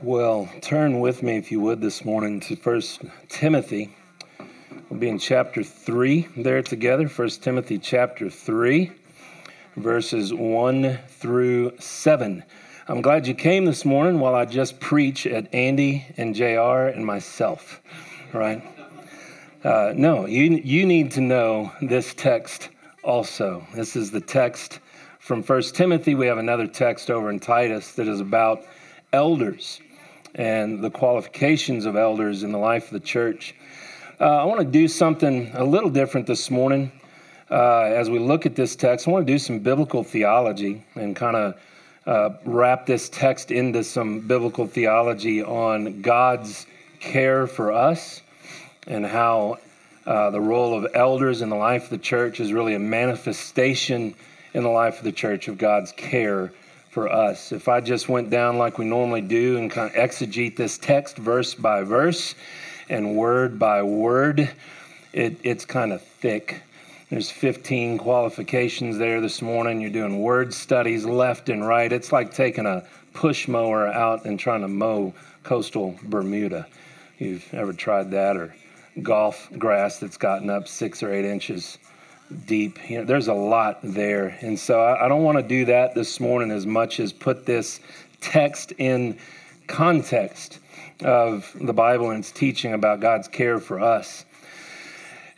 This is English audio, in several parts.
Well, turn with me, if you would, this morning to First Timothy. We'll be in chapter 3 there together. First Timothy chapter 3, verses 1 through 7. I'm glad you came this morning while I just preach at Andy and JR and myself, right? Uh, no, you, you need to know this text also. This is the text from First Timothy. We have another text over in Titus that is about elders and the qualifications of elders in the life of the church. Uh, I want to do something a little different this morning uh, as we look at this text. I want to do some biblical theology and kind of uh, wrap this text into some biblical theology on God's care for us and how uh, the role of elders in the life of the church is really a manifestation in the life of the church of God's care for us. If I just went down like we normally do and kind of exegete this text verse by verse and word by word, it, it's kind of thick. There's 15 qualifications there this morning. You're doing word studies left and right. It's like taking a push mower out and trying to mow coastal Bermuda. You've ever tried that or golf grass that's gotten up six or eight inches deep. You know, there's a lot there. And so I, I don't want to do that this morning as much as put this text in context of the Bible and its teaching about God's care for us.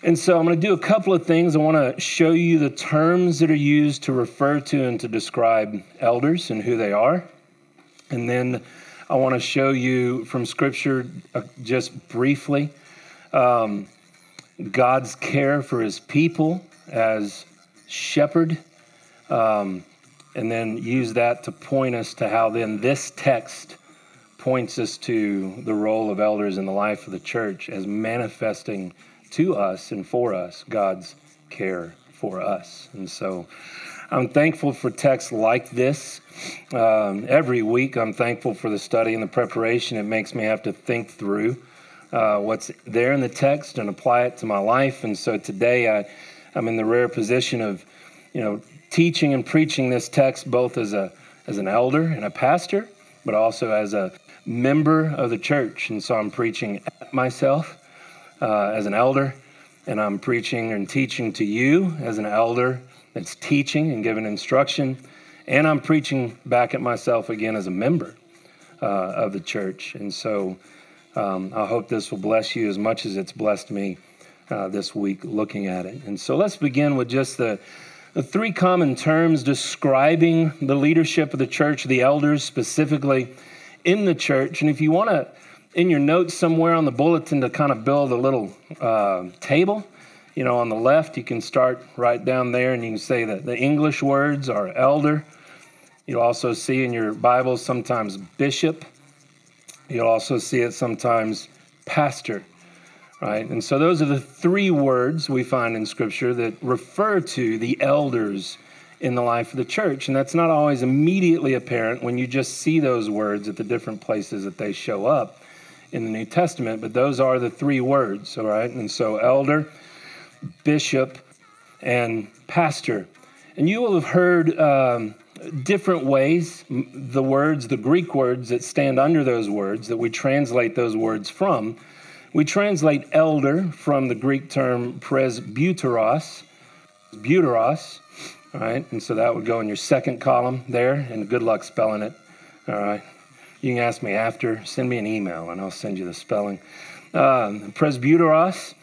And so I'm going to do a couple of things. I want to show you the terms that are used to refer to and to describe elders and who they are. And then I want to show you from Scripture, uh, just briefly, um, God's care for his people as shepherd, um, and then use that to point us to how then this text points us to the role of elders in the life of the church as manifesting to us and for us God's care for us. And so I'm thankful for texts like this. Um, every week, I'm thankful for the study and the preparation. It makes me have to think through uh, what's there in the text and apply it to my life. And so today, I I'm in the rare position of, you know, teaching and preaching this text both as a as an elder and a pastor, but also as a member of the church. And so I'm preaching at myself uh, as an elder, and I'm preaching and teaching to you as an elder that's teaching and giving instruction, and I'm preaching back at myself again as a member uh, of the church. And so um, I hope this will bless you as much as it's blessed me uh, this week looking at it. And so let's begin with just the, the three common terms describing the leadership of the church, the elders specifically in the church. And if you want to, in your notes somewhere on the bulletin, to kind of build a little uh, table, you know, on the left, you can start right down there and you can say that the English words are elder. You'll also see in your Bible sometimes bishop. You'll also see it sometimes pastor right? And so those are the three words we find in Scripture that refer to the elders in the life of the church. And that's not always immediately apparent when you just see those words at the different places that they show up in the New Testament, but those are the three words, all right? And so elder, bishop, and pastor. And you will have heard um, different ways the words, the Greek words that stand under those words, that we translate those words from. We translate elder from the Greek term presbyteros, buteros, all right? And so that would go in your second column there, and good luck spelling it, all right? You can ask me after, send me an email, and I'll send you the spelling. Um, presbyteros,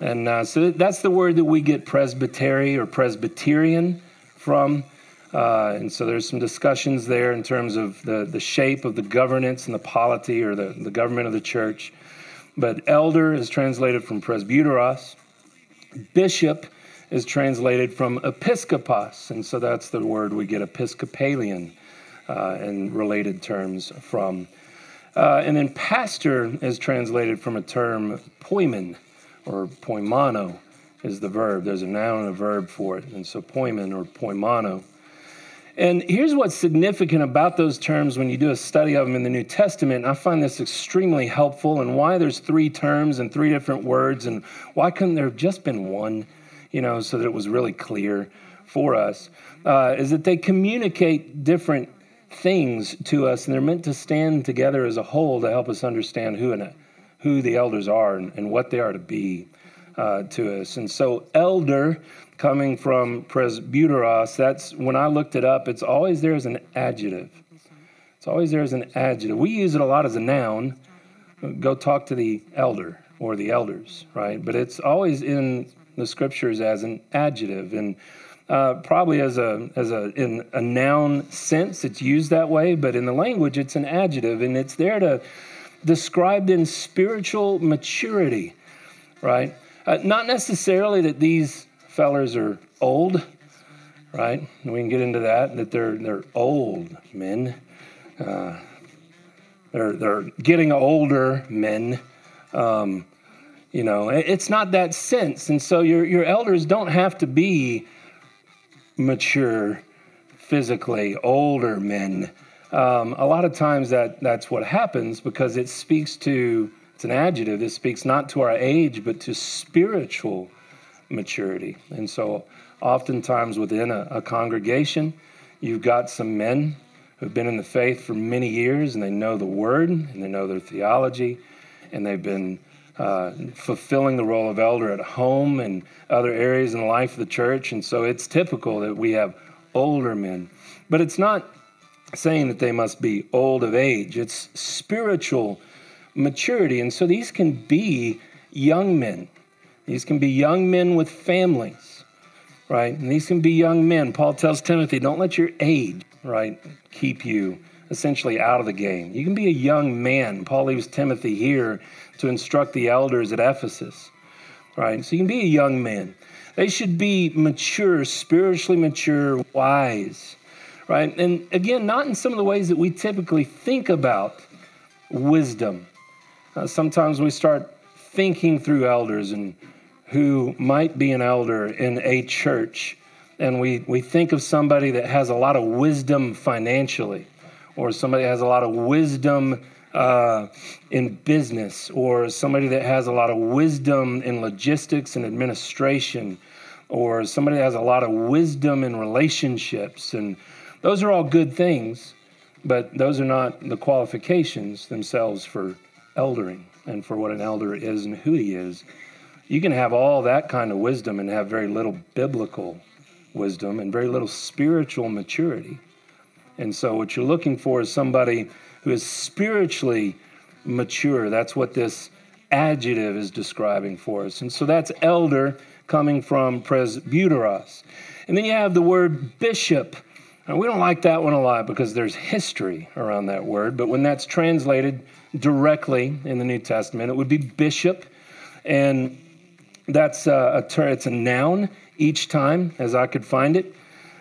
and uh, so that's the word that we get presbytery or Presbyterian from. Uh, and so there's some discussions there in terms of the, the shape of the governance and the polity or the, the government of the church. But elder is translated from presbyteros. Bishop is translated from episkopos, and so that's the word we get Episcopalian uh, and related terms from. Uh, and then pastor is translated from a term poimen or poimano is the verb. There's a noun and a verb for it. And so poimen or poimano and here's what's significant about those terms when you do a study of them in the New Testament. I find this extremely helpful, and why there's three terms and three different words, and why couldn't there have just been one, you know, so that it was really clear for us, uh, is that they communicate different things to us, and they're meant to stand together as a whole to help us understand who and who the elders are and, and what they are to be uh, to us. And so, elder coming from presbyteros, that's when I looked it up, it's always there as an adjective. It's always there as an adjective. We use it a lot as a noun. Go talk to the elder or the elders, right? But it's always in the scriptures as an adjective. And uh, probably as a as a in a noun sense, it's used that way, but in the language, it's an adjective, and it's there to describe in spiritual maturity, right? Uh, not necessarily that these fellers are old, right? We can get into that that they're they're old men. Uh, they're they're getting older men. Um, you know, it's not that sense, and so your your elders don't have to be mature physically, older men. Um, a lot of times that that's what happens because it speaks to it's an adjective. It speaks not to our age but to spiritual maturity. And so, oftentimes within a, a congregation, you've got some men who've been in the faith for many years and they know the word and they know their theology and they've been uh, fulfilling the role of elder at home and other areas in the life of the church. And so it's typical that we have older men. But it's not saying that they must be old of age, it's spiritual maturity. And so these can be young men. These can be young men with families, right? And these can be young men. Paul tells Timothy, don't let your age, right, keep you essentially out of the game. You can be a young man. Paul leaves Timothy here to instruct the elders at Ephesus, right? So you can be a young man. They should be mature, spiritually mature, wise, right? And again, not in some of the ways that we typically think about wisdom. Uh, sometimes we start thinking through elders and who might be an elder in a church, and we, we think of somebody that has a lot of wisdom financially, or somebody has a lot of wisdom uh, in business or somebody that has a lot of wisdom in logistics and administration or somebody that has a lot of wisdom in relationships. And those are all good things, but those are not the qualifications themselves for eldering and for what an elder is and who he is. You can have all that kind of wisdom and have very little biblical wisdom and very little spiritual maturity. And so, what you're looking for is somebody who is spiritually mature. That's what this adjective is describing for us. And so that's elder coming from presbyteros. And then you have the word bishop. Now, we don't like that one a lot because there's history around that word, but when that's translated directly in the New Testament, it would be bishop. And that's a, ter- it's a noun each time, as I could find it.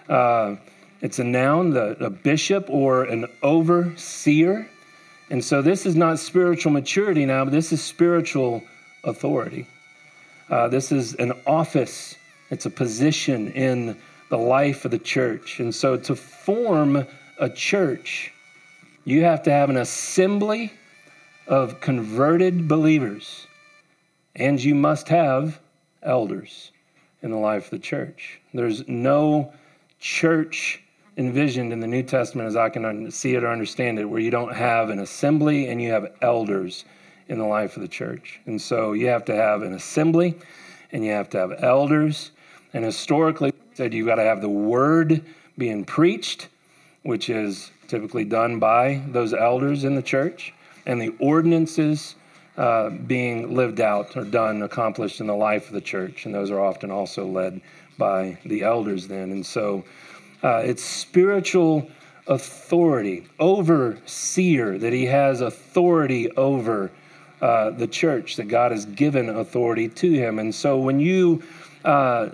Uh, it's a noun, the, a bishop or an overseer. And so this is not spiritual maturity now, but this is spiritual authority. Uh, this is an office, it's a position in the life of the church. And so to form a church, you have to have an assembly of converted believers, and you must have elders in the life of the church. There's no church envisioned in the New Testament as I can see it or understand it, where you don't have an assembly and you have elders in the life of the church. And so you have to have an assembly and you have to have elders. And historically, said you've got to have the word being preached, which is typically done by those elders in the church, and the ordinances uh, being lived out or done, accomplished in the life of the church. And those are often also led by the elders then. And so uh, it's spiritual authority, overseer, that he has authority over uh, the church, that God has given authority to him. And so when you uh,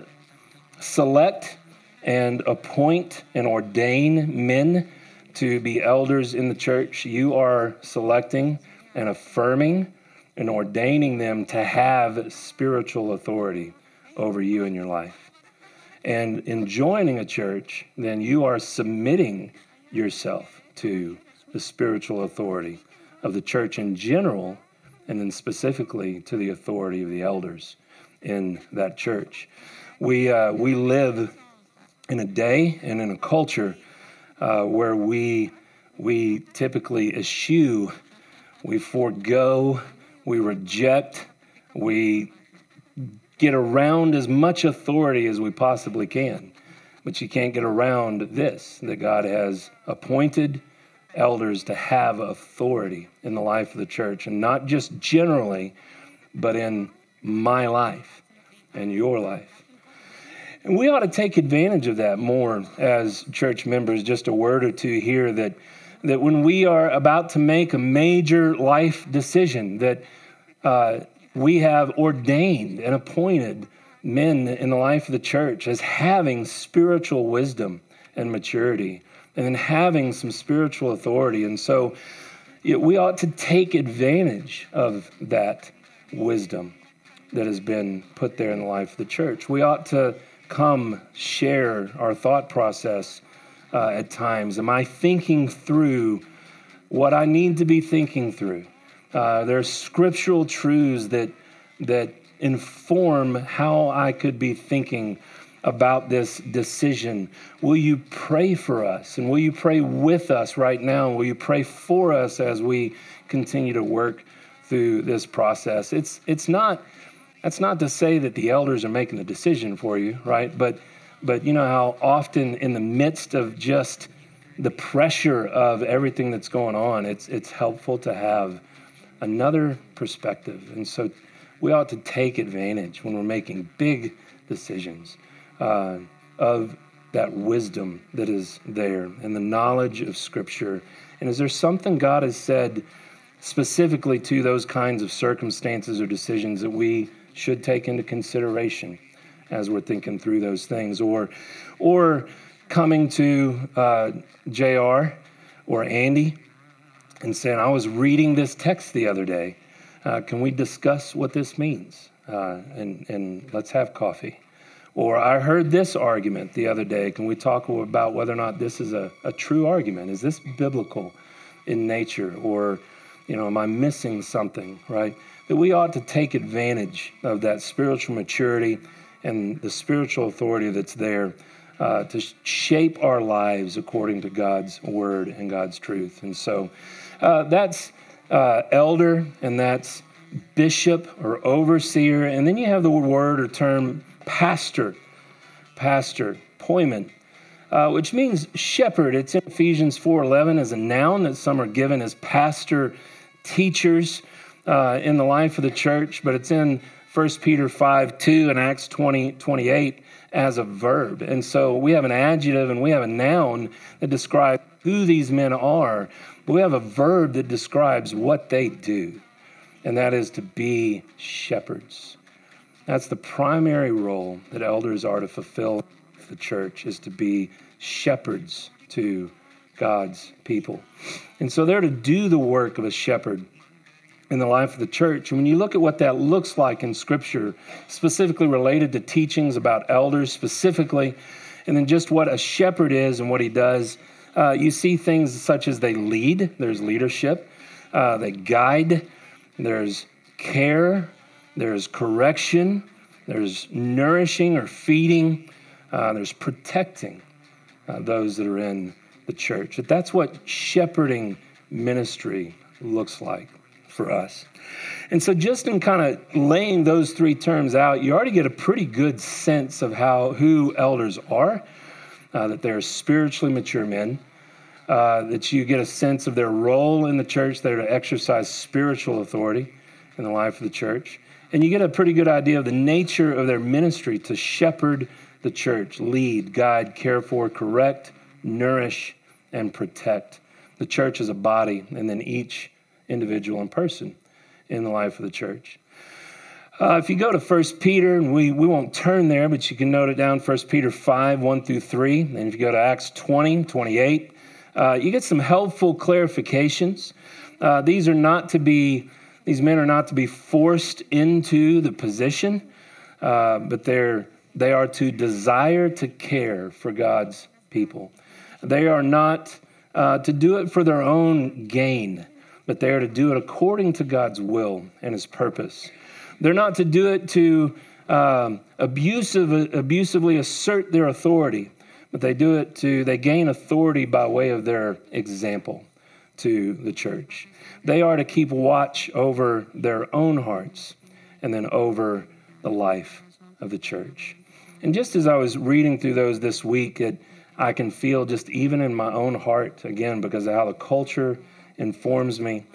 select and appoint and ordain men to be elders in the church, you are selecting and affirming and ordaining them to have spiritual authority over you in your life. And in joining a church, then you are submitting yourself to the spiritual authority of the church in general, and then specifically to the authority of the elders in that church. We, uh, we live in a day and in a culture uh, where we we typically eschew, we forego, we reject, we get around as much authority as we possibly can. But you can't get around this that God has appointed elders to have authority in the life of the church, and not just generally, but in my life and your life. And we ought to take advantage of that more as church members. Just a word or two here that that when we are about to make a major life decision, that uh, we have ordained and appointed men in the life of the church as having spiritual wisdom and maturity and having some spiritual authority. And so we ought to take advantage of that wisdom that has been put there in the life of the church. We ought to come share our thought process uh, at times. Am I thinking through what I need to be thinking through? Uh, there are scriptural truths that that inform how I could be thinking about this decision. Will you pray for us? And will you pray with us right now? Will you pray for us as we continue to work through this process? It's it's not that's not to say that the elders are making the decision for you, right? But but you know how often in the midst of just the pressure of everything that's going on, it's it's helpful to have another perspective. And so we ought to take advantage when we're making big decisions uh, of that wisdom that is there and the knowledge of Scripture. And is there something God has said specifically to those kinds of circumstances or decisions that we should take into consideration as we're thinking through those things? Or, or coming to uh, JR or Andy and saying, I was reading this text the other day uh, can we discuss what this means? Uh, and, and let's have coffee. Or I heard this argument the other day. Can we talk about whether or not this is a, a true argument? Is this biblical in nature? Or, you know, am I missing something, right? That we ought to take advantage of that spiritual maturity and the spiritual authority that's there uh, to shape our lives according to God's word and God's truth. And so uh, that's uh, elder, and that's bishop or overseer. And then you have the word or term pastor, pastor, poimen, uh, which means shepherd. It's in Ephesians 4.11 as a noun that some are given as pastor teachers uh, in the life of the church, but it's in 1 Peter 5 2 and Acts 20 28 as a verb. And so we have an adjective and we have a noun that describe who these men are, but we have a verb that describes what they do, and that is to be shepherds. That's the primary role that elders are to fulfill the church is to be shepherds to God's people. And so they're to do the work of a shepherd in the life of the church. And when you look at what that looks like in Scripture, specifically related to teachings about elders, specifically, and then just what a shepherd is and what he does, uh, you see things such as they lead, there's leadership, uh, they guide, there's care, there's correction, there's nourishing or feeding, uh, there's protecting uh, those that are in the church. That's what shepherding ministry looks like for us. And so, just in kind of laying those three terms out, you already get a pretty good sense of how who elders are uh, that they're spiritually mature men, uh, that you get a sense of their role in the church. They're to exercise spiritual authority in the life of the church. And you get a pretty good idea of the nature of their ministry to shepherd the church, lead, guide, care for, correct, nourish, and protect the church as a body, and then each individual and person in the life of the church. Uh, if you go to 1 Peter, and we, we won't turn there, but you can note it down 1 Peter 5, 1 through 3. And if you go to Acts 20, 28, uh, you get some helpful clarifications. Uh, these are not to be, these men are not to be forced into the position, uh, but they're, they are to desire to care for God's people. They are not uh, to do it for their own gain, but they are to do it according to God's will and His purpose. They're not to do it to um, abusive, abusively assert their authority, but they do it to, they gain authority by way of their example to the church. They are to keep watch over their own hearts and then over the life of the church. And just as I was reading through those this week, it, I can feel just even in my own heart, again, because of how the culture informs me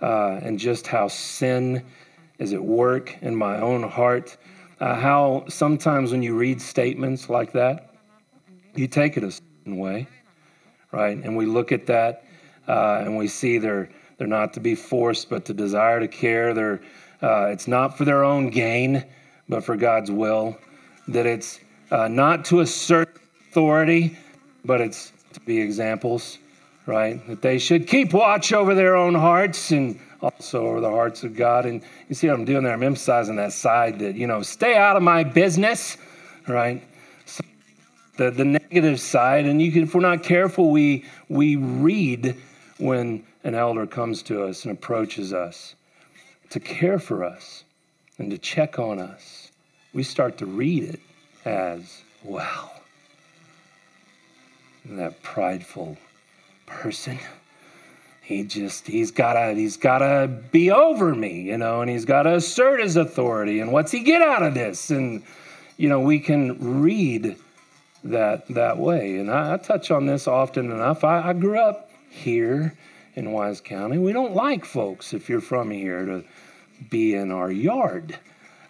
uh, and just how sin is at work in my own heart. Uh, how sometimes when you read statements like that, you take it a certain way, right? And we look at that uh, and we see they're they're not to be forced, but to desire to care. They're uh, it's not for their own gain, but for God's will. That it's uh, not to assert authority, but it's to be examples, right? That they should keep watch over their own hearts and also over the hearts of God. And you see what I'm doing there? I'm emphasizing that side that, you know, stay out of my business, right? So the, the negative side. And you can, if we're not careful, we, we read when an elder comes to us and approaches us to care for us and to check on us. We start to read it as, well, that prideful person. He just he's gotta he's gotta be over me you know and he's gotta assert his authority. And what's he get out of this? And you know we can read that that way. And i, I touch on this often enough. I, I, grew up here in wise county. We don't like folks if you're from here to be in our yard.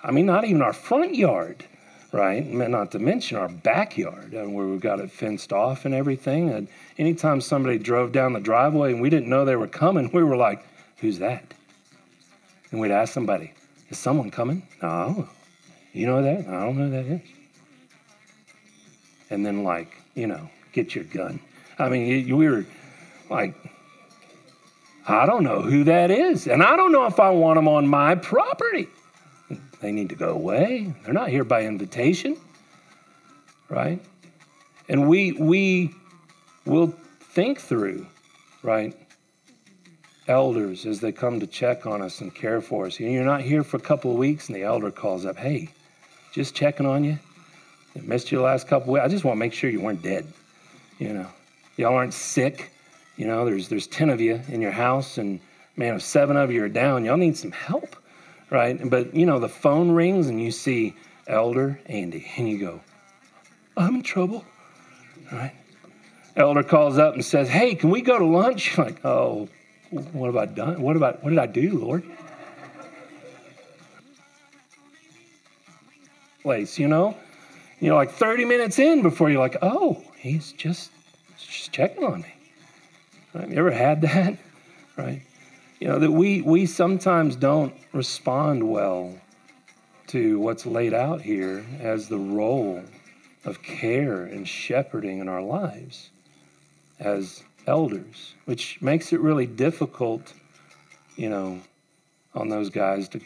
I mean not even our front yard right? Not to mention our backyard and where we've got it fenced off and everything. And anytime somebody drove down the driveway and we didn't know they were coming, we were like, who's that? And we'd ask somebody, is someone coming? No. You know that? I don't know who that is. And then, like, you know, get your gun. I mean, we were like, I don't know who that is. And I don't know if I want them on my property. They need to go away. They're not here by invitation, right? And we we will think through, right? Elders as they come to check on us and care for us. You're not here for a couple of weeks, and the elder calls up, "Hey, just checking on you. I missed you the last couple weeks. I just want to make sure you weren't dead. You know, y'all aren't sick. You know, there's there's ten of you in your house, and man, if seven of you are down, y'all need some help." Right? But you know, the phone rings and you see Elder Andy, and you go, I'm in trouble, right? Elder calls up and says, Hey, can we go to lunch? Like, oh, what have I done? What about what did I do, Lord? Place, you know? You know, like 30 minutes in before you're like, oh, he's just just checking on me. Right? You ever had that? Right? You know, that we, we sometimes don't respond well to what's laid out here as the role of care and shepherding in our lives as elders, which makes it really difficult, you know, on those guys to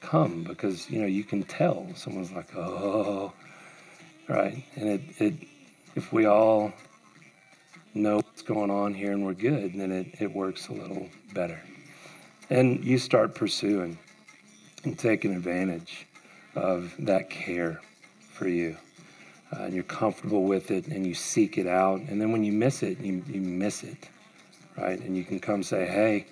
come because, you know, you can tell someone's like, oh, right. And it, it if we all know what's going on here and we're good, then it, it works a little better. And you start pursuing and taking advantage of that care for you. Uh, and you're comfortable with it and you seek it out. And then when you miss it, you, you miss it, right? And you can come say, hey,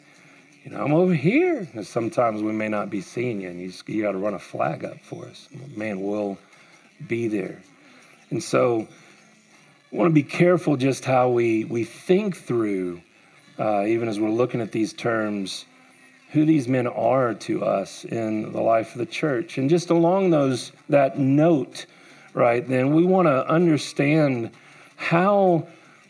you know, I'm over here. And sometimes we may not be seeing you, and you, you got to run a flag up for us. Man, we'll be there. And so, we want to be careful just how we, we think through, uh, even as we're looking at these terms, who these men are to us in the life of the church. And just along those that note, right, then we want to understand how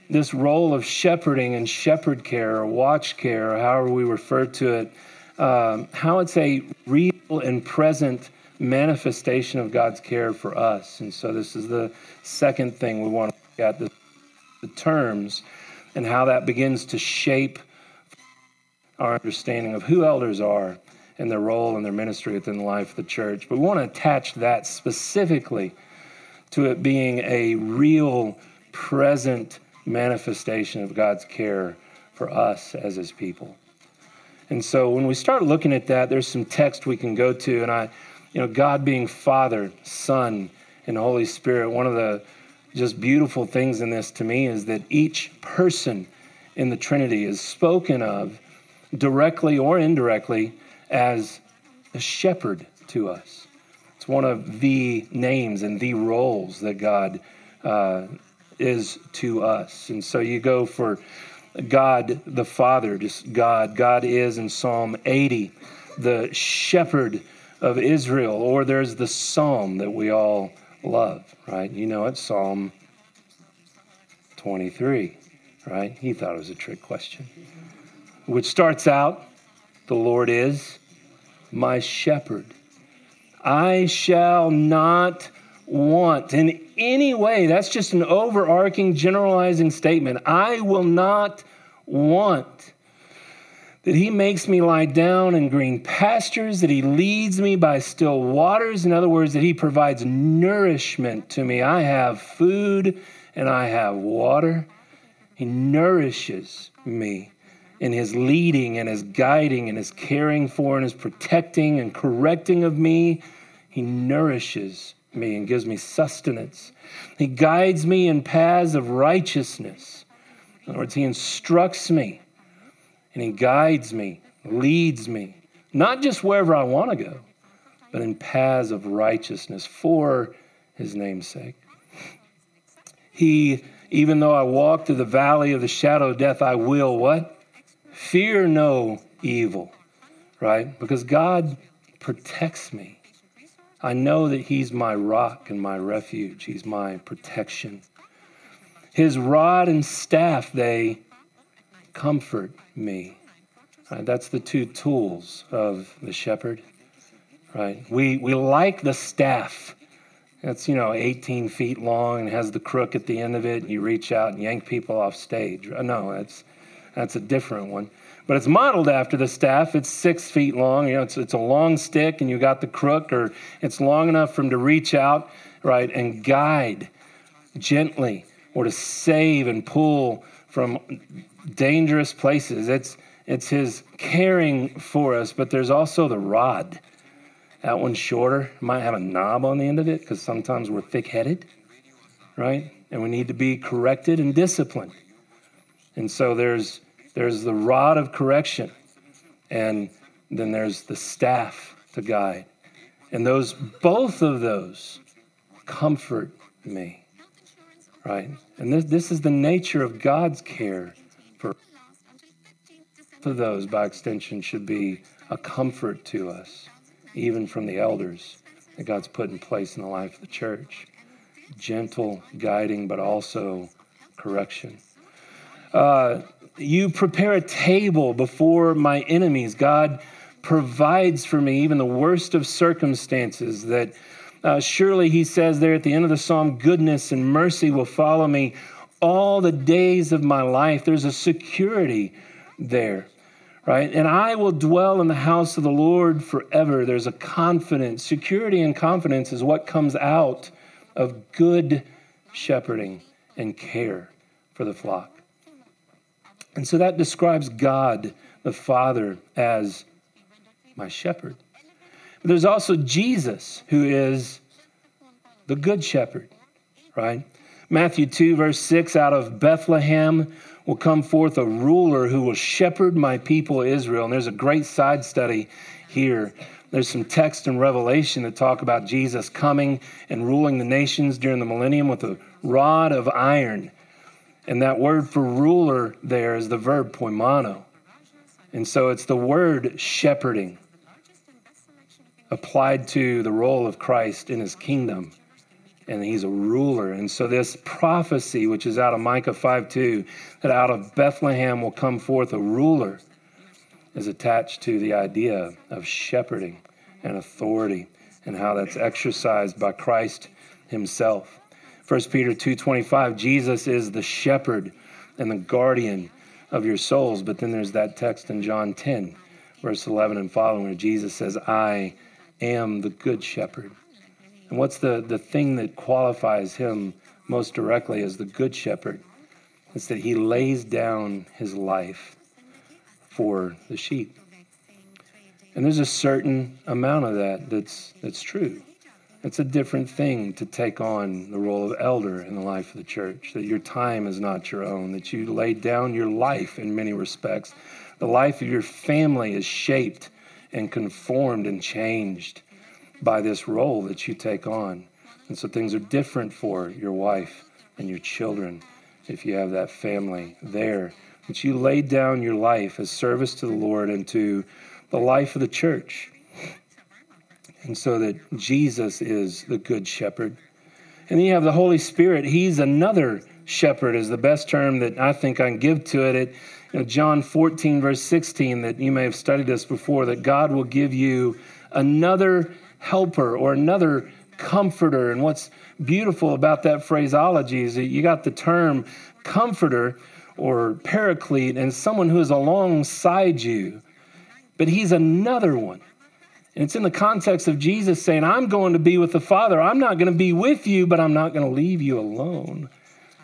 this role of shepherding and shepherd care or watch care, or however we refer to it, um, how it's a real and present manifestation of God's care for us. And so this is the second thing we want to look at the, the terms and how that begins to shape our understanding of who elders are and their role and their ministry within the life of the church. But we want to attach that specifically to it being a real, present manifestation of God's care for us as His people. And so when we start looking at that, there's some text we can go to. And I, you know, God being Father, Son, and Holy Spirit, one of the just beautiful things in this to me is that each person in the Trinity is spoken of directly or indirectly as a shepherd to us. It's one of the names and the roles that God uh, is to us. And so you go for God the Father, just God. God is in Psalm 80, the shepherd of Israel, or there's the psalm that we all love, right? You know it, Psalm 23, right? He thought it was a trick question, which starts out The Lord is my shepherd. I shall not want in any way. That's just an overarching, generalizing statement. I will not want that he makes me lie down in green pastures, that he leads me by still waters. In other words, that he provides nourishment to me. I have food and I have water. He nourishes me in his leading and his guiding and his caring for and his protecting and correcting of me. He nourishes me and gives me sustenance. He guides me in paths of righteousness. In other words, he instructs me and He guides me, leads me, not just wherever I want to go, but in paths of righteousness for His name's sake. He, even though I walk through the valley of the shadow of death, I will what? Fear no evil, right? Because God protects me. I know that He's my rock and my refuge, He's my protection. His rod and staff, they comfort me. Right? That's the two tools of the shepherd. Right? We, we like the staff. It's, you know, 18 feet long and has the crook at the end of it, and you reach out and yank people off stage. No, that's, that's a different one. But it's modeled after the staff. It's six feet long. You know, it's, it's a long stick, and you got the crook, or it's long enough for him to reach out, right, and guide gently, or to save and pull from dangerous places. It's, it's his caring for us, but there's also the rod. That one's shorter, might have a knob on the end of it because sometimes we're thick headed, right? And we need to be corrected and disciplined. And so there's, there's the rod of correction, and then there's the staff to guide. And those, both of those, comfort me, right? And this, this is the nature of God's care of those, by extension, should be a comfort to us, even from the elders that God's put in place in the life of the church. Gentle guiding, but also correction. Uh, you prepare a table before my enemies. God provides for me even the worst of circumstances that uh, surely he says there at the end of the psalm goodness and mercy will follow me all the days of my life there's a security there right? And I will dwell in the house of the Lord forever. There's a confidence. Security and confidence is what comes out of good shepherding and care for the flock. And so that describes God the Father as my shepherd. But there's also Jesus, who is the good shepherd, right? Matthew 2, verse 6 out of Bethlehem will come forth a ruler who will shepherd my people Israel. And there's a great side study here. There's some text in Revelation that talk about Jesus coming and ruling the nations during the millennium with a rod of iron. And that word for ruler there is the verb poimano. And so it's the word shepherding applied to the role of Christ in his kingdom and he's a ruler. And so, this prophecy, which is out of Micah 5 2, that out of Bethlehem will come forth a ruler, is attached to the idea of shepherding and authority and how that's exercised by Christ himself. 1 Peter 2:25 Jesus is the shepherd and the guardian of your souls but then there's that text in John 10 verse 11 and following where Jesus says I am the good shepherd and what's the, the thing that qualifies him most directly as the good shepherd? It's that he lays down his life for the sheep. And there's a certain amount of that that's, that's true. It's a different thing to take on the role of elder in the life of the church, that your time is not your own, that you lay down your life in many respects. The life of your family is shaped and conformed and changed by this role that you take on. And so things are different for your wife and your children if you have that family there. That you laid down your life as service to the Lord and to the life of the church. And so that Jesus is the good shepherd. And then you have the Holy Spirit. He's another shepherd, is the best term that I think I can give to it. It you know, John 14, verse 16, that you may have studied this before, that God will give you another helper or another comforter. And what's beautiful about that phraseology is that you got the term comforter or paraclete and someone who is alongside you, but he's another one. And it's in the context of Jesus saying, I'm going to be with the Father. I'm not going to be with you, but I'm not going to leave you alone.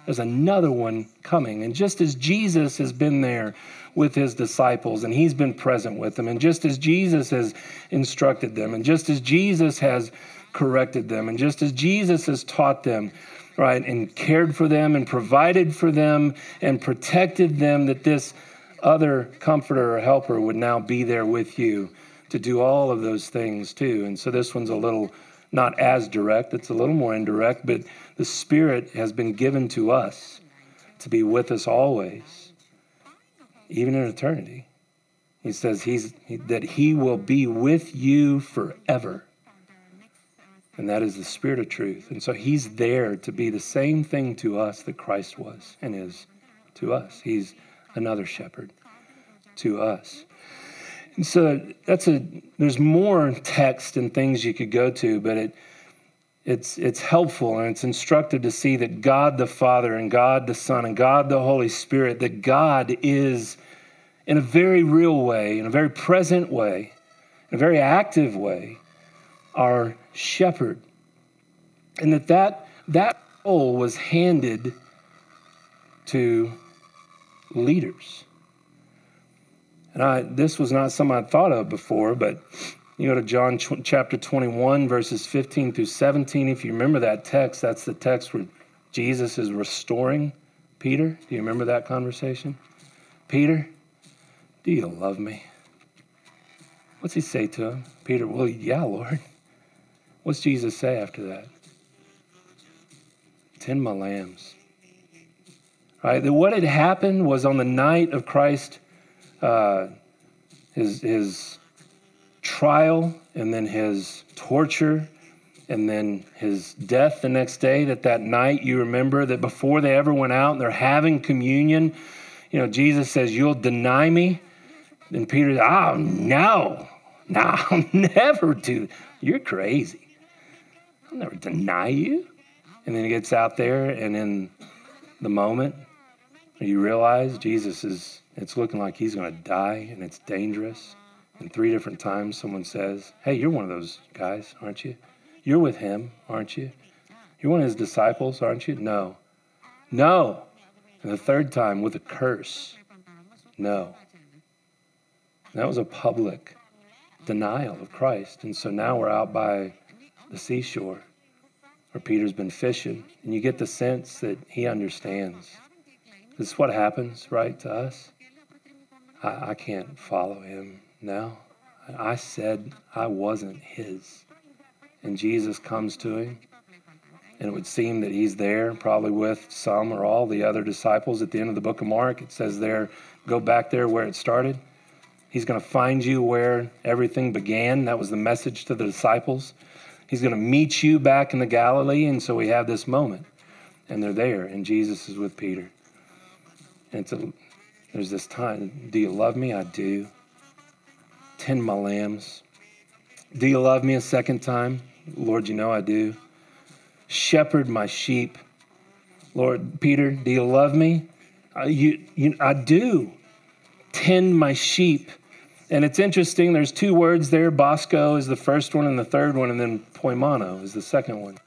There's another one coming. And just as Jesus has been there with his disciples and he's been present with them, and just as Jesus has instructed them, and just as Jesus has corrected them, and just as Jesus has taught them, right, and cared for them and provided for them and protected them, that this other comforter or helper would now be there with you to do all of those things too. And so this one's a little not as direct, it's a little more indirect, but the Spirit has been given to us to be with us always, even in eternity. He says he's, that He will be with you forever. And that is the Spirit of truth. And so He's there to be the same thing to us that Christ was and is to us. He's another shepherd to us. So that's a there's more text and things you could go to, but it it's it's helpful and it's instructive to see that God the Father and God the Son and God the Holy Spirit, that God is in a very real way, in a very present way, in a very active way, our shepherd. And that that, that role was handed to leaders. And I, this was not something I'd thought of before, but you go to John ch- chapter 21, verses 15 through 17. If you remember that text, that's the text where Jesus is restoring Peter. Do you remember that conversation? Peter, do you love me? What's he say to him? Peter, well, yeah, Lord. What's Jesus say after that? Tend my lambs. Right? That what had happened was on the night of Christ uh, his, his trial and then his torture and then his death the next day that that night you remember that before they ever went out and they're having communion you know jesus says you'll deny me? And peter oh no. No i'll never do you're crazy. I'll never deny you. And then he gets out there and in the moment you realize jesus is it's looking like he's going to die and it's dangerous. And three different times someone says, Hey, you're one of those guys, aren't you? You're with him, aren't you? You're one of his disciples, aren't you? No. No. And the third time with a curse. No. And that was a public denial of Christ. And so now we're out by the seashore where Peter's been fishing, and you get the sense that he understands. This is what happens, right, to us. I, I can't follow him now. I said I wasn't his. And Jesus comes to him, and it would seem that he's there, probably with some or all the other disciples at the end of the book of Mark. It says there, go back there where it started. He's going to find you where everything began. That was the message to the disciples. He's going to meet you back in the Galilee. And so we have this moment, and they're there, and Jesus is with Peter. And a there's this time. Do you love me? I do. Tend my lambs. Do you love me a second time? Lord, you know I do. Shepherd my sheep. Lord, Peter, do you love me? I, you, you, I do. Tend my sheep. And it's interesting, there's two words there. bosko is the first one and the third one, and then poimano is the second one.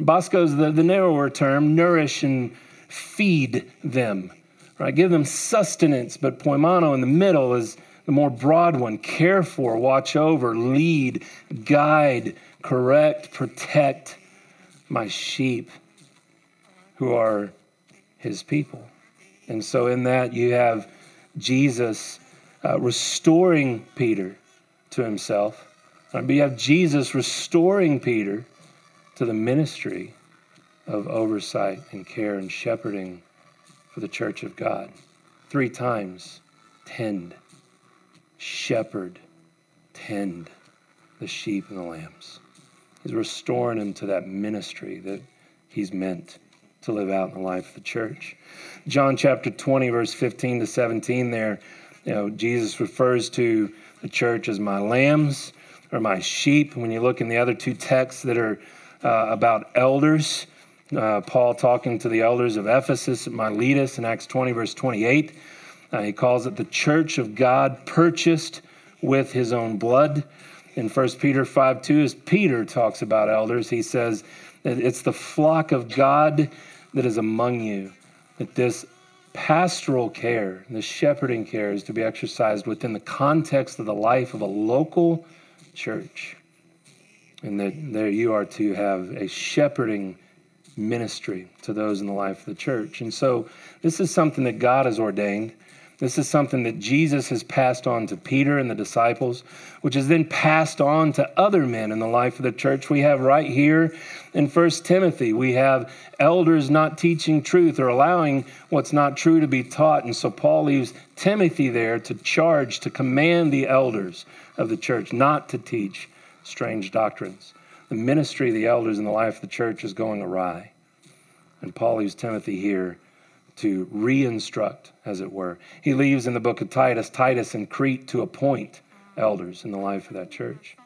bosko is the, the narrower term, nourish and feed them right? Give them sustenance, but poimano in the middle is the more broad one care for, watch over, lead, guide, correct, protect my sheep who are his people. And so, in that, you have Jesus uh, restoring Peter to himself. But you have Jesus restoring Peter to the ministry of oversight and care and shepherding for the church of God. Three times tend, shepherd, tend the sheep and the lambs. He's restoring him to that ministry that he's meant to live out in the life of the church. John chapter 20, verse 15 to 17, there, you know, Jesus refers to the church as my lambs or my sheep. When you look in the other two texts that are uh, about elders, uh, Paul talking to the elders of Ephesus at Miletus in Acts 20, verse 28. Uh, he calls it the church of God purchased with his own blood. In 1 Peter 5 2, as Peter talks about elders, he says it's the flock of God that is among you, that this pastoral care, this shepherding care is to be exercised within the context of the life of a local church. And that there you are to have a shepherding ministry to those in the life of the church. And so this is something that God has ordained. This is something that Jesus has passed on to Peter and the disciples, which is then passed on to other men in the life of the church. We have right here in 1 Timothy, we have elders not teaching truth or allowing what's not true to be taught. And so Paul leaves Timothy there to charge, to command the elders of the church not to teach strange doctrines the ministry of the elders in the life of the church is going awry. And Paul leaves Timothy here to re-instruct, as it were. He leaves in the book of Titus, Titus and Crete to appoint elders in the life of that church.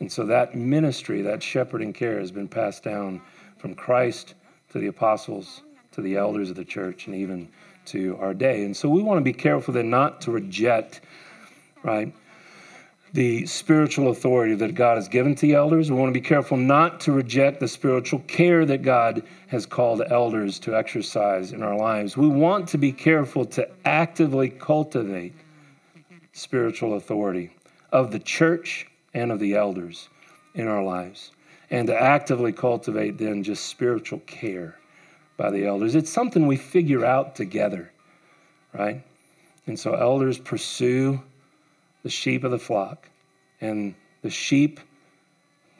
And so that ministry, that shepherding care has been passed down from Christ to the apostles, to the elders of the church, and even to our day. And so we want to be careful then not to reject, right? The spiritual authority that God has given to the elders. We want to be careful not to reject the spiritual care that God has called elders to exercise in our lives. We want to be careful to actively cultivate spiritual authority of the church and of the elders in our lives, and to actively cultivate then just spiritual care by the elders. It's something we figure out together, right? And so elders pursue the sheep of the flock, and the sheep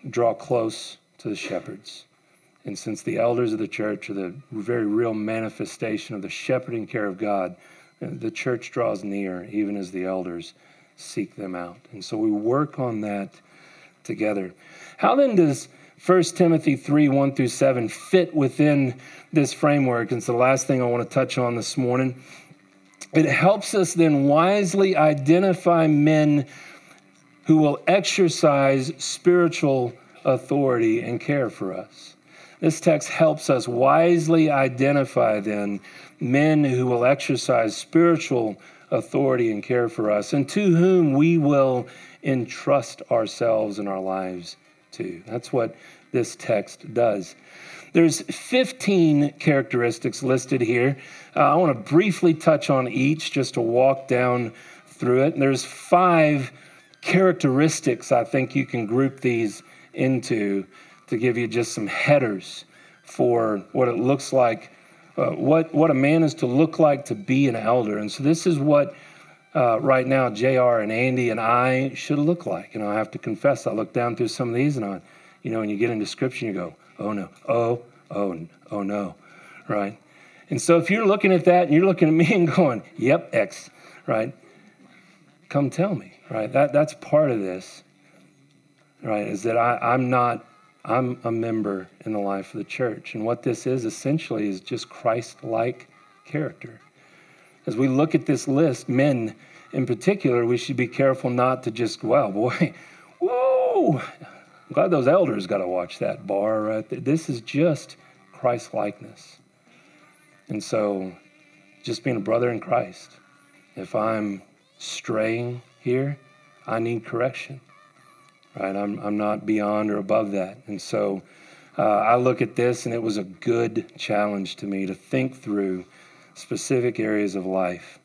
draw close to the shepherds. And since the elders of the church are the very real manifestation of the shepherding care of God, the church draws near even as the elders seek them out. And so we work on that together. How then does 1 Timothy 3 1 through 7 fit within this framework? And It's the last thing I want to touch on this morning. It helps us then wisely identify men who will exercise spiritual authority and care for us. This text helps us wisely identify then men who will exercise spiritual authority and care for us and to whom we will entrust ourselves and our lives to. That's what this text does. There's 15 characteristics listed here. Uh, I want to briefly touch on each just to walk down through it. And There's five characteristics I think you can group these into to give you just some headers for what it looks like, uh, what, what a man is to look like to be an elder. And so this is what uh, right now JR and Andy and I should look like. And I have to confess, I look down through some of these and I, you know, when you get into scripture, you go, oh no, oh, oh, oh no, right? And so if you're looking at that and you're looking at me and going, yep, X, right? Come tell me, right? That, that's part of this, right? Is that I, I'm not, I'm a member in the life of the church. And what this is essentially is just Christ like character. As we look at this list, men in particular, we should be careful not to just, well, boy, whoa, I'm glad those elders got to watch that bar right there. This is just Christ likeness. And so, just being a brother in Christ, if I'm straying here, I need correction. Right? I'm, I'm not beyond or above that. And so, uh, I look at this, and it was a good challenge to me to think through specific areas of life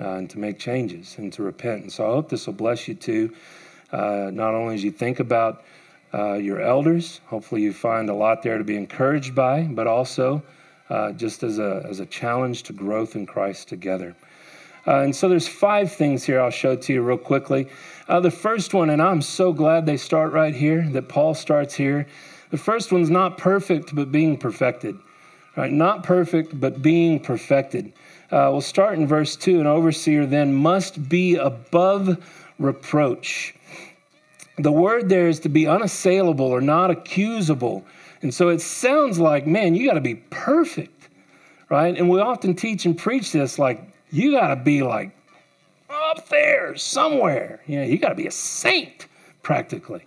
uh, and to make changes and to repent. And so I hope this will bless you too, uh, not only as you think about uh, your elders, hopefully you find a lot there to be encouraged by, but also uh, just as a, as a challenge to growth in Christ together. Uh, and so there's five things here I'll show to you real quickly. Uh, the first one, and I'm so glad they start right here, that Paul starts here. The first one's not perfect, but being perfected. Right? Not perfect, but being perfected. Uh, we'll start in verse 2. An overseer then must be above reproach. The word there is to be unassailable or not accusable. And so it sounds like, man, you got to be perfect, right? And we often teach and preach this like, you got to be like up there somewhere. You know, you got to be a saint practically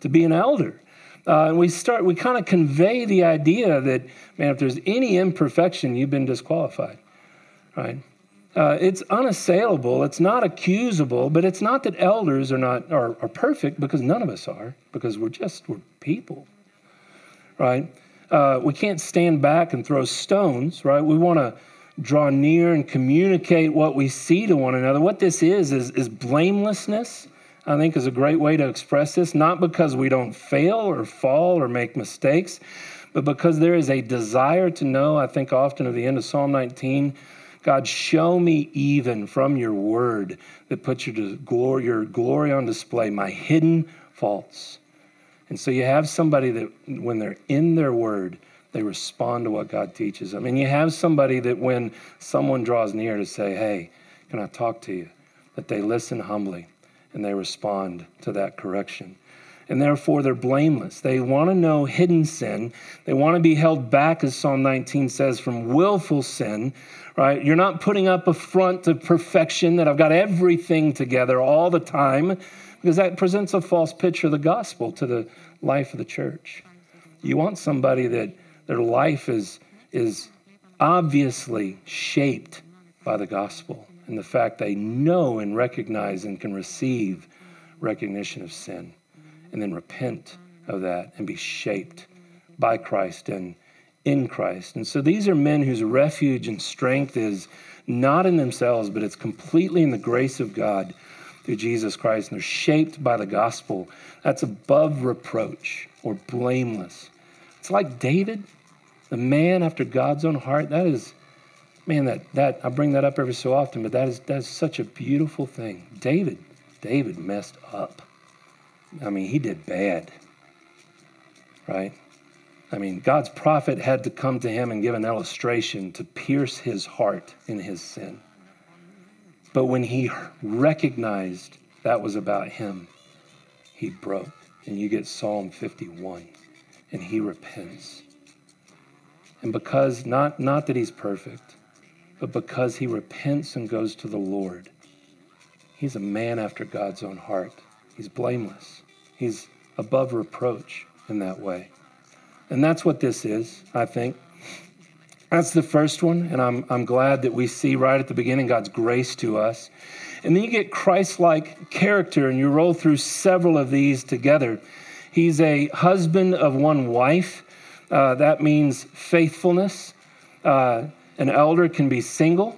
to be an elder. Uh, and we start, we kind of convey the idea that, man, if there's any imperfection, you've been disqualified, right? Uh, it's unassailable. It's not accusable, but it's not that elders are not are, are perfect because none of us are because we're just we're people, right? Uh, we can't stand back and throw stones, right? We want to draw near and communicate what we see to one another. What this is, is, is blamelessness, I think, is a great way to express this, not because we don't fail or fall or make mistakes, but because there is a desire to know. I think often at the end of Psalm 19, God, show me even from your word that puts your glory, your glory on display, my hidden faults. And so you have somebody that, when they're in their word, they respond to what God teaches them. And you have somebody that when someone draws near to say, Hey, can I talk to you? That they listen humbly and they respond to that correction. And therefore, they're blameless. They want to know hidden sin. They want to be held back, as Psalm 19 says, from willful sin, right? You're not putting up a front of perfection that I've got everything together all the time, because that presents a false picture of the gospel to the life of the church. You want somebody that their life is, is obviously shaped by the gospel and the fact they know and recognize and can receive recognition of sin and then repent of that and be shaped by Christ and in Christ. And so these are men whose refuge and strength is not in themselves, but it's completely in the grace of God through Jesus Christ. And they're shaped by the gospel. That's above reproach or blameless. It's like David the man after God's own heart, that is, man, that, that I bring that up every so often, but that is that's such a beautiful thing. David, David messed up. I mean, he did bad. Right? I mean, God's prophet had to come to him and give an illustration to pierce his heart in his sin. But when he recognized that was about him, he broke. And you get Psalm 51, and he repents. And because, not, not that he's perfect, but because he repents and goes to the Lord, he's a man after God's own heart. He's blameless, he's above reproach in that way. And that's what this is, I think. That's the first one, and I'm, I'm glad that we see right at the beginning God's grace to us. And then you get Christ like character, and you roll through several of these together. He's a husband of one wife. Uh, that means faithfulness. Uh, an elder can be single,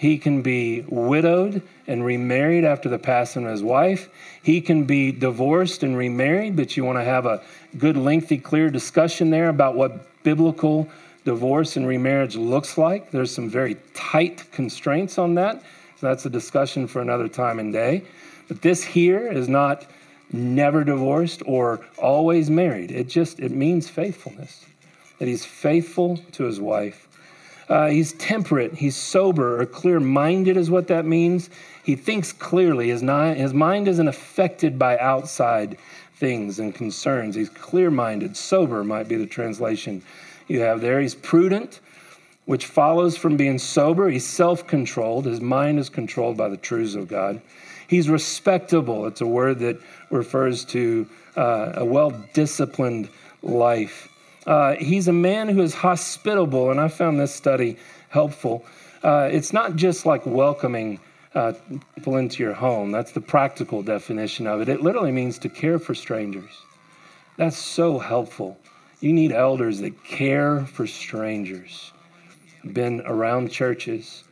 he can be widowed and remarried after the passing of his wife. He can be divorced and remarried, but you want to have a good, lengthy, clear discussion there about what biblical divorce and remarriage looks like. There's some very tight constraints on that. So that's a discussion for another time and day. But this here is not never divorced or always married. It just it means faithfulness that he's faithful to his wife. Uh, he's temperate, he's sober or clear minded, is what that means. He thinks clearly. His, his mind isn't affected by outside things and concerns. He's clear minded. Sober might be the translation you have there. He's prudent, which follows from being sober. He's self controlled. His mind is controlled by the truths of God. He's respectable. It's a word that refers to uh, a well disciplined life. Uh, he's a man who is hospitable, and I found this study helpful. Uh, it's not just like welcoming uh, people into your home, that's the practical definition of it. It literally means to care for strangers. That's so helpful. You need elders that care for strangers. Been around churches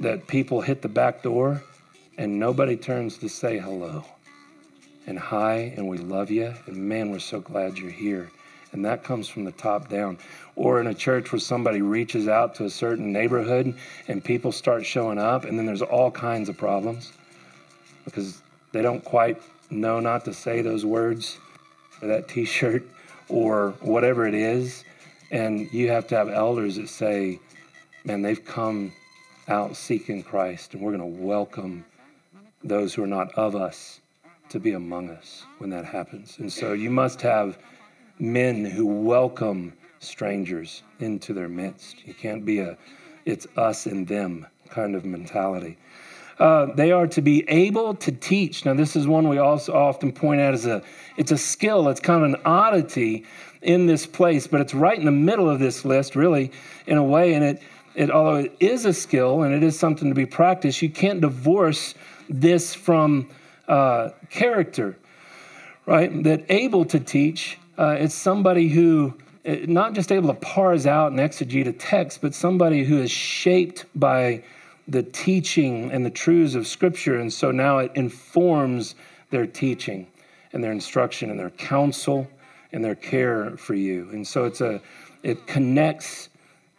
that people hit the back door and nobody turns to say hello and hi and we love you and man we're so glad you're here and that comes from the top down. Or in a church where somebody reaches out to a certain neighborhood and people start showing up and then there's all kinds of problems because they don't quite know not to say those words or that t-shirt or whatever it is. And you have to have elders that say man they've come out seeking christ and we're going to welcome those who are not of us to be among us when that happens. And so you must have men who welcome strangers into their midst you can't be a it's us and them kind of mentality uh, they are to be able to teach. Now, this is one we also often point out as a it's a skill. It's kind of an oddity in this place, but it's right in the middle of this list, really, in a way. And it, it although it is a skill and it is something to be practiced, you can't divorce this from uh, character, right? That able to teach uh, is somebody who uh, not just able to parse out and exegete a text, but somebody who is shaped by the teaching and the truths of Scripture. And so now it informs their teaching and their instruction and their counsel and their care for you. And so it's a it connects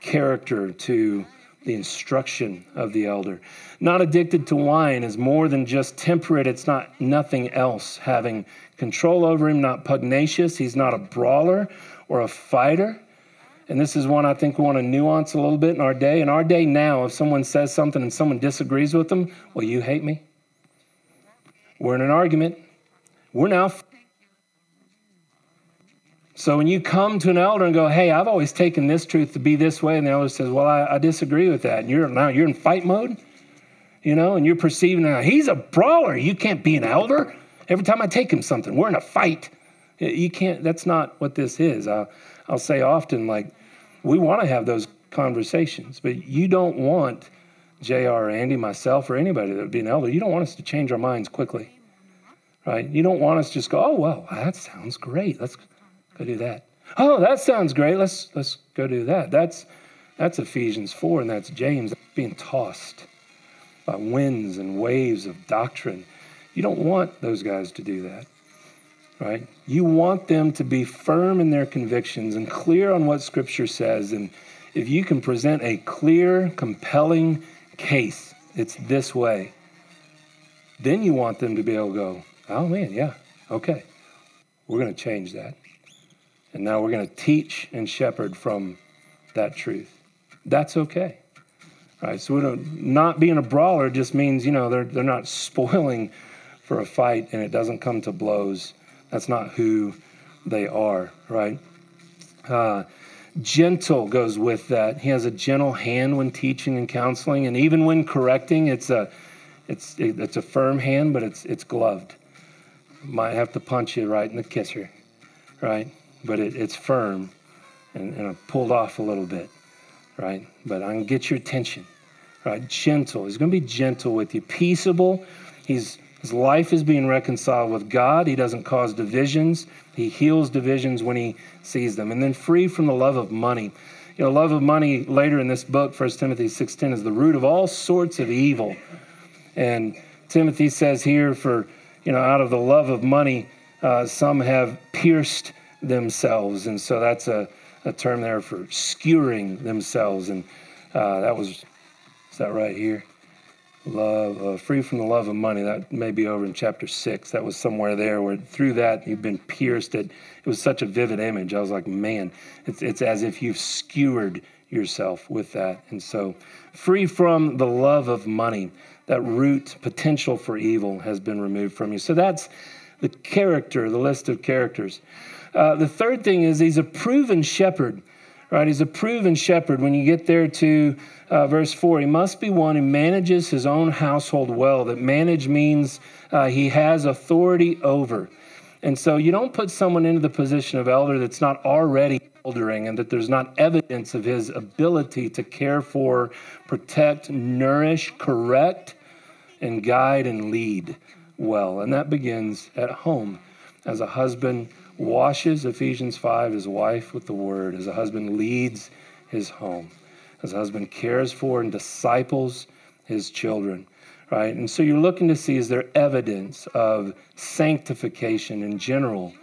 character to the instruction of the elder. Not addicted to wine is more than just temperate, it's not nothing else. Having control over him, not pugnacious, he's not a brawler or a fighter. And this is one I think we want to nuance a little bit in our day. In our day now, if someone says something and someone disagrees with them, well, you hate me. We're in an argument. We're now. So when you come to an elder and go, "Hey, I've always taken this truth to be this way," and the elder says, "Well, I, I disagree with that," and you're now you're in fight mode, you know, and you're perceiving now he's a brawler. You can't be an elder. Every time I take him something, we're in a fight. You can't. That's not what this is. Uh, I'll say often, like, we want to have those conversations, but you don't want JR or Andy, myself, or anybody that would be an elder, you don't want us to change our minds quickly, right? You don't want us to just go, oh, well, that sounds great. Let's go do that. Oh, that sounds great. Let's, let's go do that. That's, that's Ephesians 4, and that's James being tossed by winds and waves of doctrine. You don't want those guys to do that right? You want them to be firm in their convictions and clear on what Scripture says. And if you can present a clear, compelling case, it's this way, then you want them to be able to go, oh man, yeah, okay, we're going to change that. And now we're going to teach and shepherd from that truth. That's okay. Right, so we don't, not being a brawler just means, you know, they're, they're not spoiling for a fight and it doesn't come to blows. That's not who they are, right? Uh, gentle goes with that. He has a gentle hand when teaching and counseling, and even when correcting, it's a it's it's a firm hand, but it's it's gloved. Might have to punch you right in the kisser, right? But it, it's firm and, and pulled off a little bit, right? But I can get your attention, right? Gentle. He's going to be gentle with you. Peaceable. He's his life is being reconciled with God. He doesn't cause divisions. He heals divisions when he sees them. And then free from the love of money. You know, love of money later in this book, 1 Timothy 6.10, is the root of all sorts of evil. And Timothy says here, for, you know, out of the love of money, uh, some have pierced themselves. And so that's a, a term there for skewering themselves. And uh, that was, is that right here? love, uh, free from the love of money. That may be over in chapter six. That was somewhere there where through that you've been pierced. It, it was such a vivid image. I was like, man, it's, it's as if you've skewered yourself with that. And so, free from the love of money, that root potential for evil has been removed from you. So that's the character, the list of characters. Uh, the third thing is he's a proven shepherd right? He's a proven shepherd. When you get there to uh, verse 4, he must be one who manages his own household well. That manage means uh, he has authority over. And so you don't put someone into the position of elder that's not already eldering and that there's not evidence of his ability to care for, protect, nourish, correct, and guide and lead well. And that begins at home as a husband washes, Ephesians 5, his wife with the word, as a husband leads his home, as a husband cares for and disciples his children, right? And so you're looking to see is there evidence of sanctification in general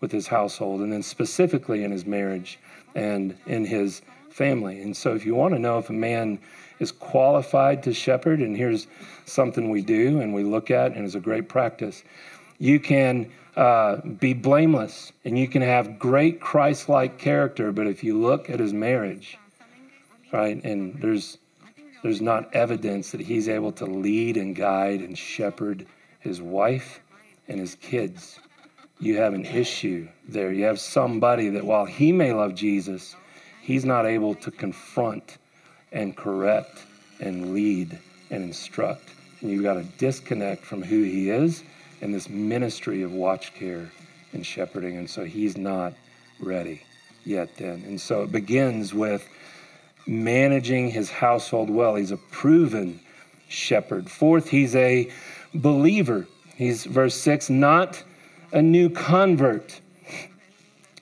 with his household, and then specifically in his marriage and in his family. And so if you want to know if a man is qualified to shepherd, and here's something we do and we look at, and is a great practice. You can uh, be blameless and you can have great Christ like character, but if you look at his marriage, right, and there's there's not evidence that he's able to lead and guide and shepherd his wife and his kids. You have an issue there. You have somebody that while he may love Jesus, he's not able to confront and correct and lead and instruct. And you've got a disconnect from who he is and this ministry of watch care and shepherding. And so he's not ready yet then. And so it begins with managing his household well. He's a proven shepherd. Fourth, he's a believer. He's verse 6, not a new convert.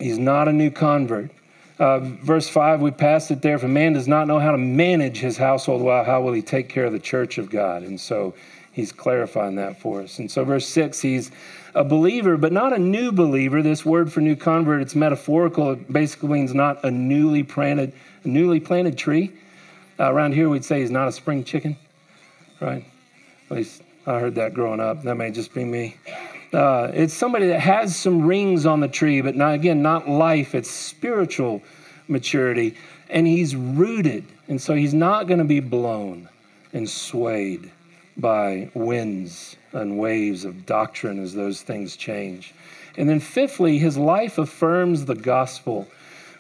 He's not a new convert. Uh, verse 5, we passed it there. If a man does not know how to manage his household well, how will he take care of the church of God? And so he's clarifying that for us. And so, verse 6, he's a believer, but not a new believer. This word for new convert, it's metaphorical. It basically means not a newly planted, a newly planted tree. Uh, around here, we'd say he's not a spring chicken, right? At least I heard that growing up. That may just be me. Uh, it's somebody that has some rings on the tree, but not, again, not life. It's spiritual maturity. And he's rooted. And so he's not going to be blown and swayed by winds and waves of doctrine as those things change. And then, fifthly, his life affirms the gospel.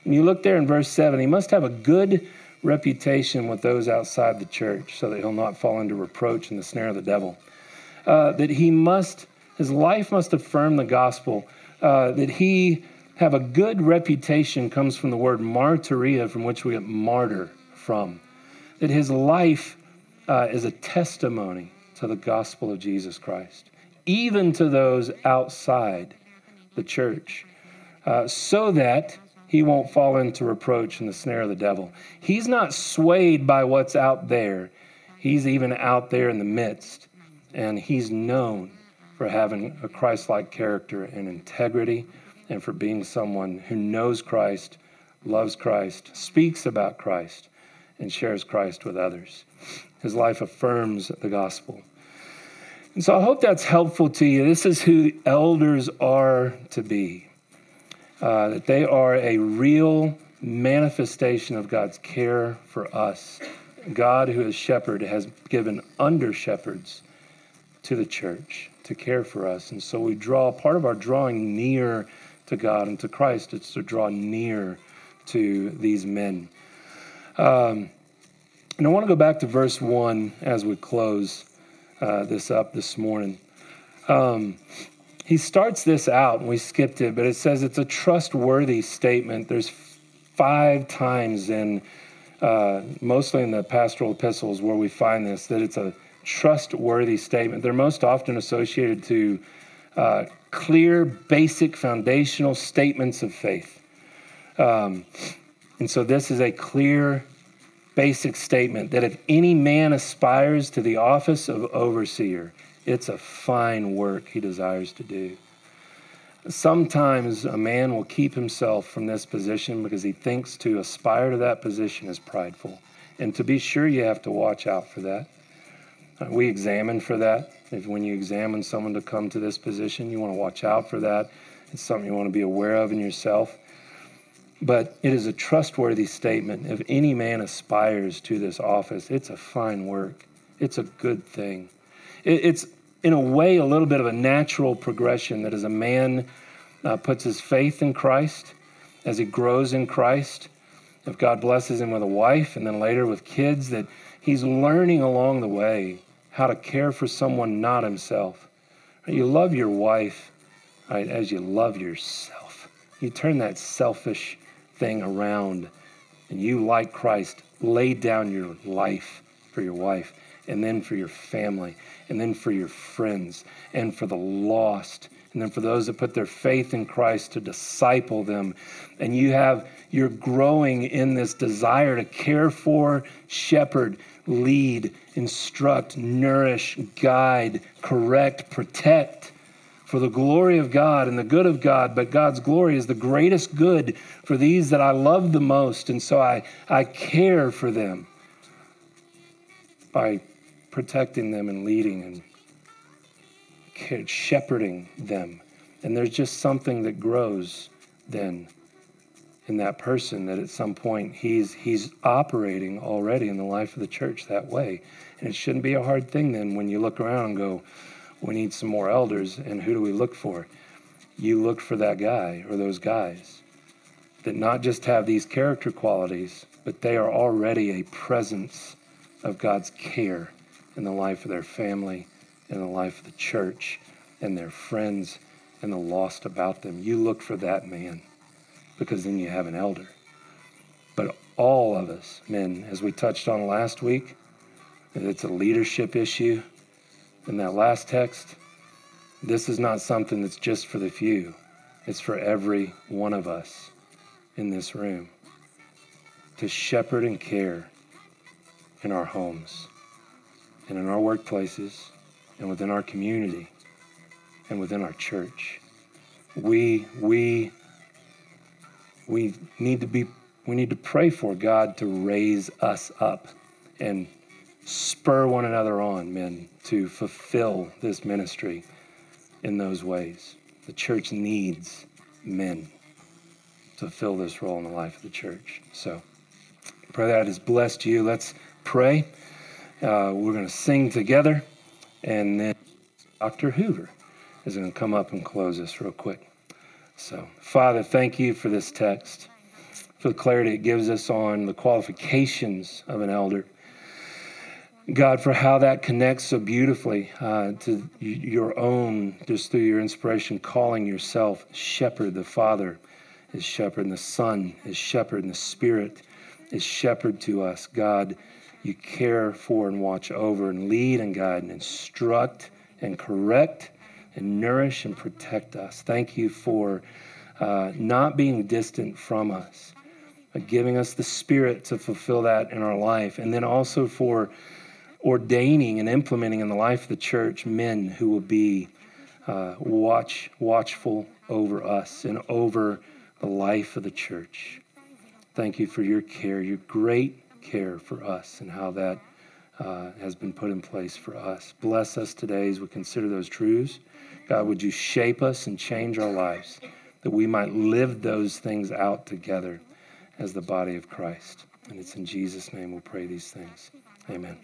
When you look there in verse 7, he must have a good reputation with those outside the church so that he'll not fall into reproach and the snare of the devil. Uh, that he must his life must affirm the gospel. Uh, that he have a good reputation comes from the word martyria, from which we get martyr from. That his life uh, is a testimony to the gospel of Jesus Christ, even to those outside the church, uh, so that he won't fall into reproach and the snare of the devil. He's not swayed by what's out there, he's even out there in the midst, and he's known for having a Christ like character and integrity, and for being someone who knows Christ, loves Christ, speaks about Christ, and shares Christ with others. His life affirms the gospel. And so I hope that's helpful to you. This is who elders are to be uh, that they are a real manifestation of God's care for us. God, who is shepherd, has given under shepherds to the church to care for us. And so we draw, part of our drawing near to God and to Christ, it's to draw near to these men. Um, and I want to go back to verse 1 as we close uh, this up this morning. Um, he starts this out, and we skipped it, but it says it's a trustworthy statement. There's five times in, uh, mostly in the pastoral epistles, where we find this, that it's a trustworthy statement. They're most often associated to uh, clear, basic, foundational statements of faith. Um, and so this is a clear, basic statement that if any man aspires to the office of overseer, it's a fine work he desires to do. Sometimes a man will keep himself from this position because he thinks to aspire to that position is prideful. And to be sure, you have to watch out for that. Uh, we examine for that. If when you examine someone to come to this position, you want to watch out for that. It's something you want to be aware of in yourself. But it is a trustworthy statement. If any man aspires to this office, it's a fine work. It's a good thing. It's, in a way, a little bit of a natural progression that as a man uh, puts his faith in Christ, as he grows in Christ, if God blesses him with a wife and then later with kids, that he's learning along the way how to care for someone not himself. You love your wife right, as you love yourself. You turn that selfish thing around and you, like Christ, lay down your life for your wife and then for your family and then for your friends and for the lost and then for those that put their faith in Christ to disciple them. And you have, you're growing in this desire to care for, shepherd, lead, instruct, nourish, guide, correct, protect for the glory of God and the good of God, but God's glory is the greatest good for these that I love the most. And so I, I care for them by protecting them and leading and shepherding them. And there's just something that grows then in that person that at some point he's he's operating already in the life of the church that way. And it shouldn't be a hard thing then when you look around and go, we need some more elders and who do we look for? You look for that guy or those guys that not just have these character qualities, but they are already a presence of God's care in the life of their family, in the life of the church, and their friends and the lost about them. You look for that man because then you have an elder. But all of us, men, as we touched on last week, it's a leadership issue. In that last text, this is not something that's just for the few, it's for every one of us in this room to shepherd and care in our homes and in our workplaces and within our community and within our church. We, we we need to be we need to pray for God to raise us up and spur one another on, men, to fulfill this ministry in those ways. The church needs men to fill this role in the life of the church. So, pray that has blessed you. Let's pray. Uh, we're going to sing together, and then Dr. Hoover is going to come up and close us real quick. So, Father, thank you for this text, for the clarity it gives us on the qualifications of an elder. God, for how that connects so beautifully uh, to your own, just through your inspiration, calling yourself shepherd. The Father is shepherd, and the Son is shepherd, and the Spirit is shepherd to us. God, you care for and watch over and lead and guide and instruct and correct and nourish and protect us. Thank you for uh, not being distant from us, but giving us the Spirit to fulfill that in our life. And then also for ordaining and implementing in the life of the church men who will be uh, watch, watchful over us and over the life of the church. Thank you for your care, your great care for us, and how that uh, has been put in place for us. Bless us today as we consider those truths. God, would you shape us and change our lives that we might live those things out together as the body of Christ. And it's in Jesus' name we'll pray these things. Amen.